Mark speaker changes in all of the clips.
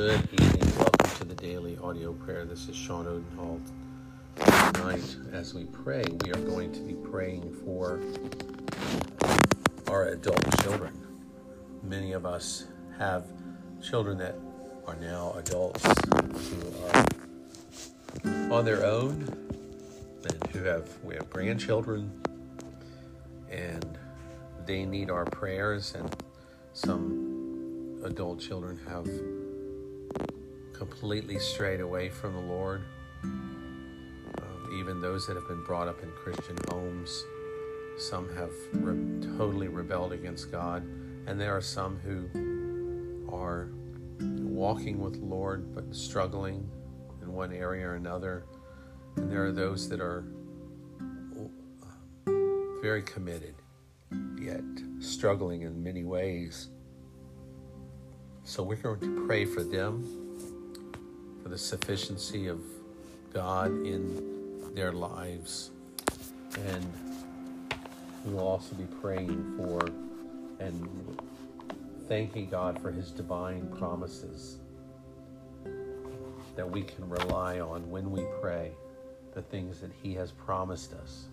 Speaker 1: Good evening. Welcome to the daily audio prayer. This is Sean Odenholt. Tonight, as we pray, we are going to be praying for our adult children. Many of us have children that are now adults who are on their own and who have we have grandchildren and they need our prayers and some adult children have completely strayed away from the Lord. Um, even those that have been brought up in Christian homes, some have re- totally rebelled against God, and there are some who are walking with the Lord but struggling in one area or another. And there are those that are very committed, yet struggling in many ways. So we're going to pray for them the sufficiency of God in their lives. And we'll also be praying for and thanking God for His divine promises that we can rely on when we pray, the things that He has promised us.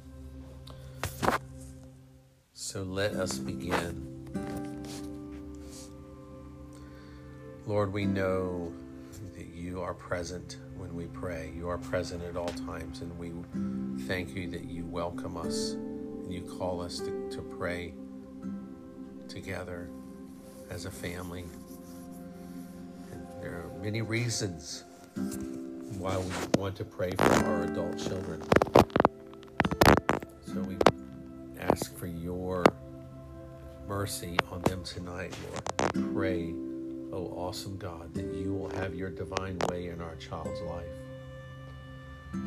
Speaker 1: So let us begin. Lord, we know you are present when we pray. You are present at all times, and we thank you that you welcome us and you call us to, to pray together as a family. And there are many reasons why we want to pray for our adult children. So we ask for your mercy on them tonight, Lord. We pray oh awesome God, that you will have your divine way in our child's life.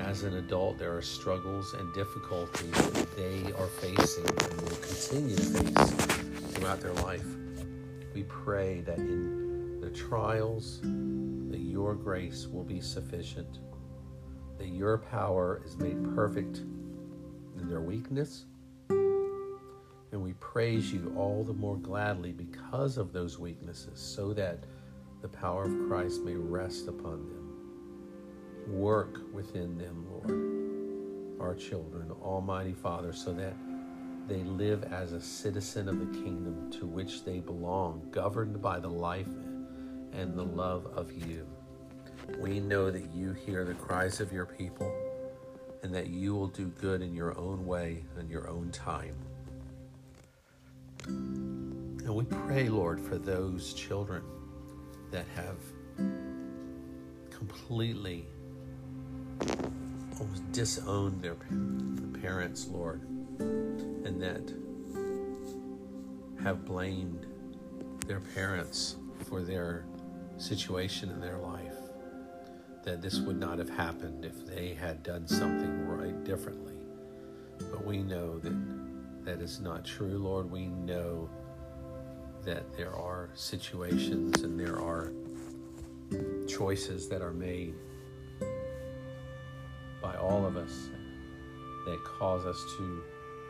Speaker 1: As an adult, there are struggles and difficulties that they are facing and will continue to face throughout their life. We pray that in the trials, that your grace will be sufficient, that your power is made perfect in their weakness, and we praise you all the more gladly because of those weaknesses, so that the power of Christ may rest upon them. Work within them, Lord, our children, Almighty Father, so that they live as a citizen of the kingdom to which they belong, governed by the life and the love of you. We know that you hear the cries of your people and that you will do good in your own way and your own time. And we pray, Lord, for those children that have completely almost disowned their parents, Lord, and that have blamed their parents for their situation in their life. That this would not have happened if they had done something right differently. But we know that that is not true, Lord. We know that there are situations and there are choices that are made by all of us that cause us to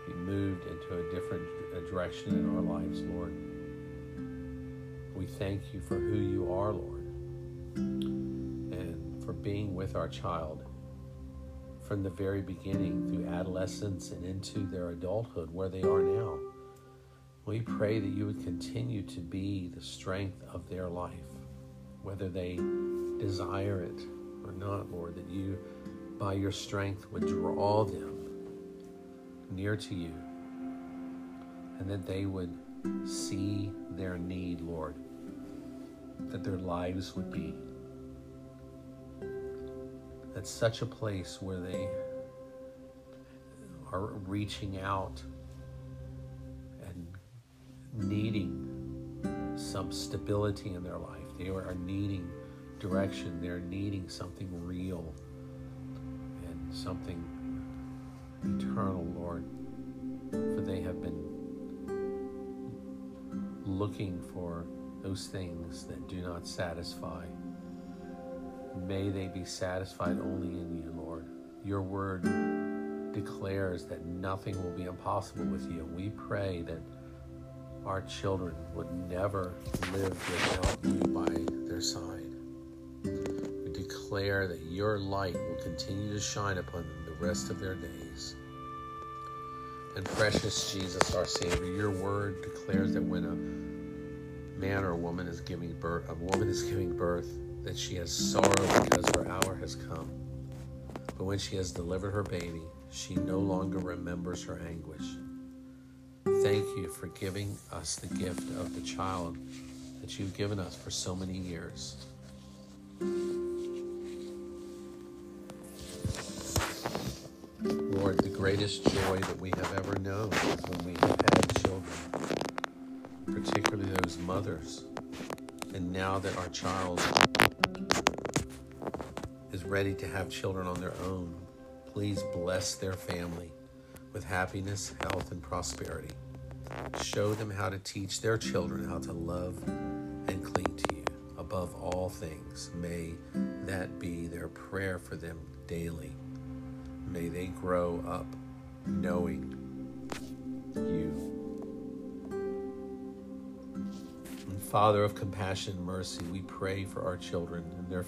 Speaker 1: be moved into a different direction in our lives, Lord. We thank you for who you are, Lord, and for being with our child from the very beginning through adolescence and into their adulthood where they are now. We pray that you would continue to be the strength of their life, whether they desire it or not, Lord, that you, by your strength, would draw them near to you and that they would see their need, Lord, that their lives would be at such a place where they are reaching out and needing some stability in their life. They are needing direction. They're needing something real and something eternal, Lord. For they have been looking for those things that do not satisfy. May they be satisfied only in you, Lord. Your word declares that nothing will be impossible with you. We pray that our children would never live without you by their side. We declare that your light will continue to shine upon them the rest of their days. And precious Jesus, our Savior, your word declares that when a man or a woman is giving birth, a woman is giving birth, that she has sorrow because her hour has come. But when she has delivered her baby, she no longer remembers her anguish. Thank you for giving us the gift of the child that you've given us for so many years. Lord, the greatest joy that we have ever known is when we have had children, particularly those mothers. And now that our child is ready to have children on their own, please bless their family with happiness, health, and prosperity. Show them how to teach their children how to love and cling to you. Above all things, may that be their prayer for them daily. May they grow up knowing you. Father of compassion and mercy, we pray for our children and their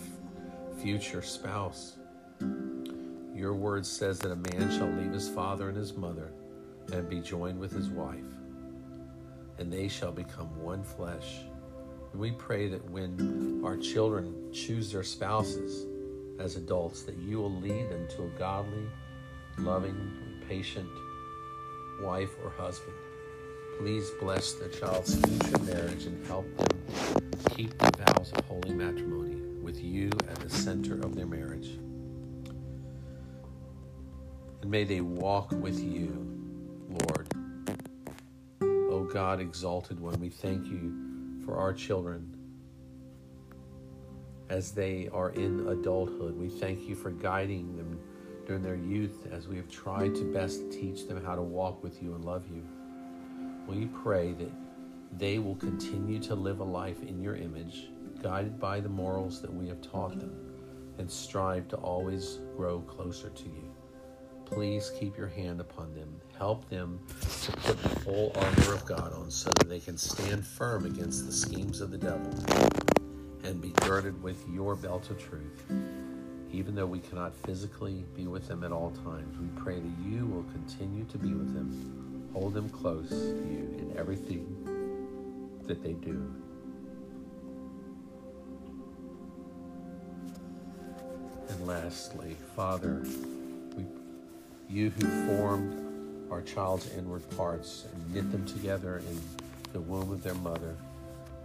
Speaker 1: future spouse. Your word says that a man shall leave his father and his mother and be joined with his wife, and they shall become one flesh. And we pray that when our children choose their spouses as adults, that you will lead them to a godly, loving, patient wife or husband. Please bless the child's future marriage and help them keep the vows of holy matrimony with you at the center of their marriage. And may they walk with you, Lord. O God, exalted one, we thank you for our children as they are in adulthood. We thank you for guiding them during their youth as we have tried to best teach them how to walk with you and love you. We pray that they will continue to live a life in your image, guided by the morals that we have taught them, and strive to always grow closer to you. Please keep your hand upon them. Help them to put the full armor of God on so that they can stand firm against the schemes of the devil and be girded with your belt of truth. Even though we cannot physically be with them at all times, we pray that you will continue to be with them, hold them close to you in everything that they do. And lastly, Father, we, you who formed our child's inward parts and knit them together in the womb of their mother,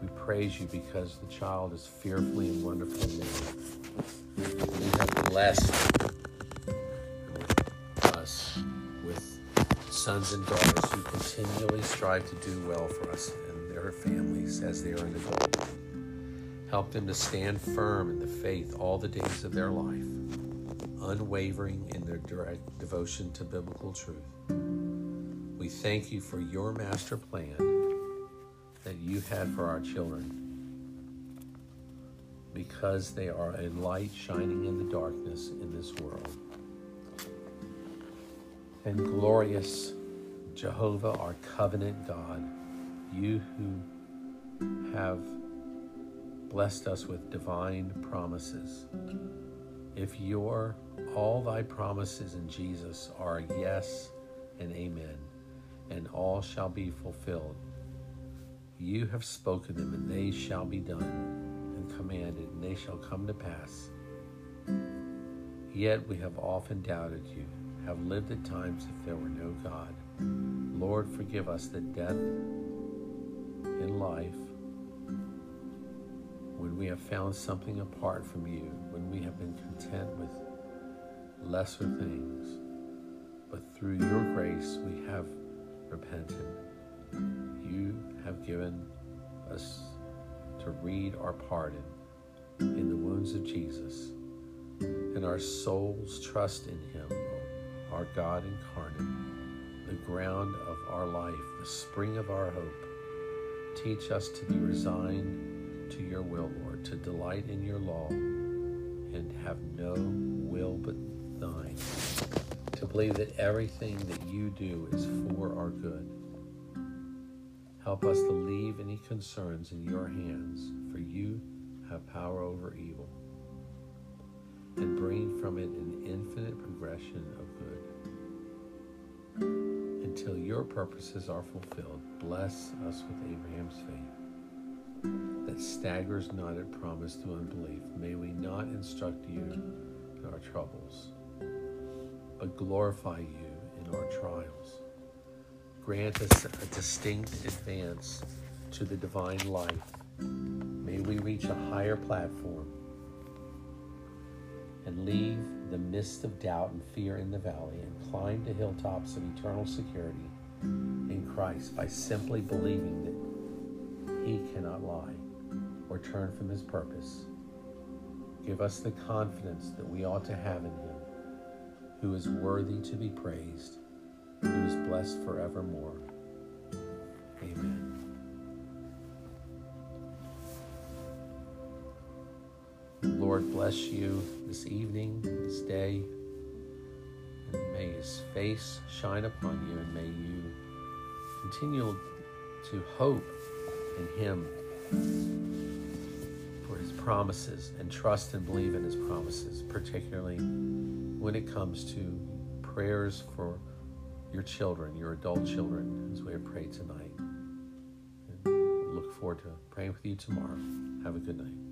Speaker 1: we praise you because the child is fearfully and wonderfully made. Have blessed sons and daughters who continually strive to do well for us and their families as they are in the adult. Help them to stand firm in the faith all the days of their life, unwavering in their direct devotion to biblical truth. We thank you for your master plan that you had for our children because they are a light shining in the darkness in this world. And glorious Jehovah, our covenant God, you who have blessed us with divine promises. If your all thy promises in Jesus are yes and amen, and all shall be fulfilled, you have spoken them, and they shall be done, and commanded, and they shall come to pass. Yet we have often doubted you, have lived at times if there were no God. Lord, forgive us that death in life, when we have found something apart from you, when we have been content with lesser things, but through your grace we have repented. You have given us to read our pardon in the wounds of Jesus, and our souls trust in Him, our God incarnate, the ground of our life, the spring of our hope. Teach us to be resigned to your will, Lord, to delight in your law, and have no will but thine, to believe that everything that you do is for our good Help us to leave any concerns in your hands, for you have power over evil. and bring from it an infinite progression of. Until your purposes are fulfilled, bless us with Abraham's faith that staggers not at promise to unbelief. May we not instruct you in our troubles, but glorify you in our trials. Grant us a distinct advance to the divine life. May we reach a higher platform and leave the mist of doubt and fear in the valley and climb the hilltops of eternal security in Christ by simply believing that He cannot lie or turn from His purpose. Give us the confidence that we ought to have in Him, who is worthy to be praised, who is blessed forevermore. Lord bless you this evening, this day, and may his face shine upon you, and may you continue to hope in him for his promises and trust and believe in his promises, particularly when it comes to prayers for your children, your adult children, as we have prayed tonight. And look forward to praying with you tomorrow. Have a good night.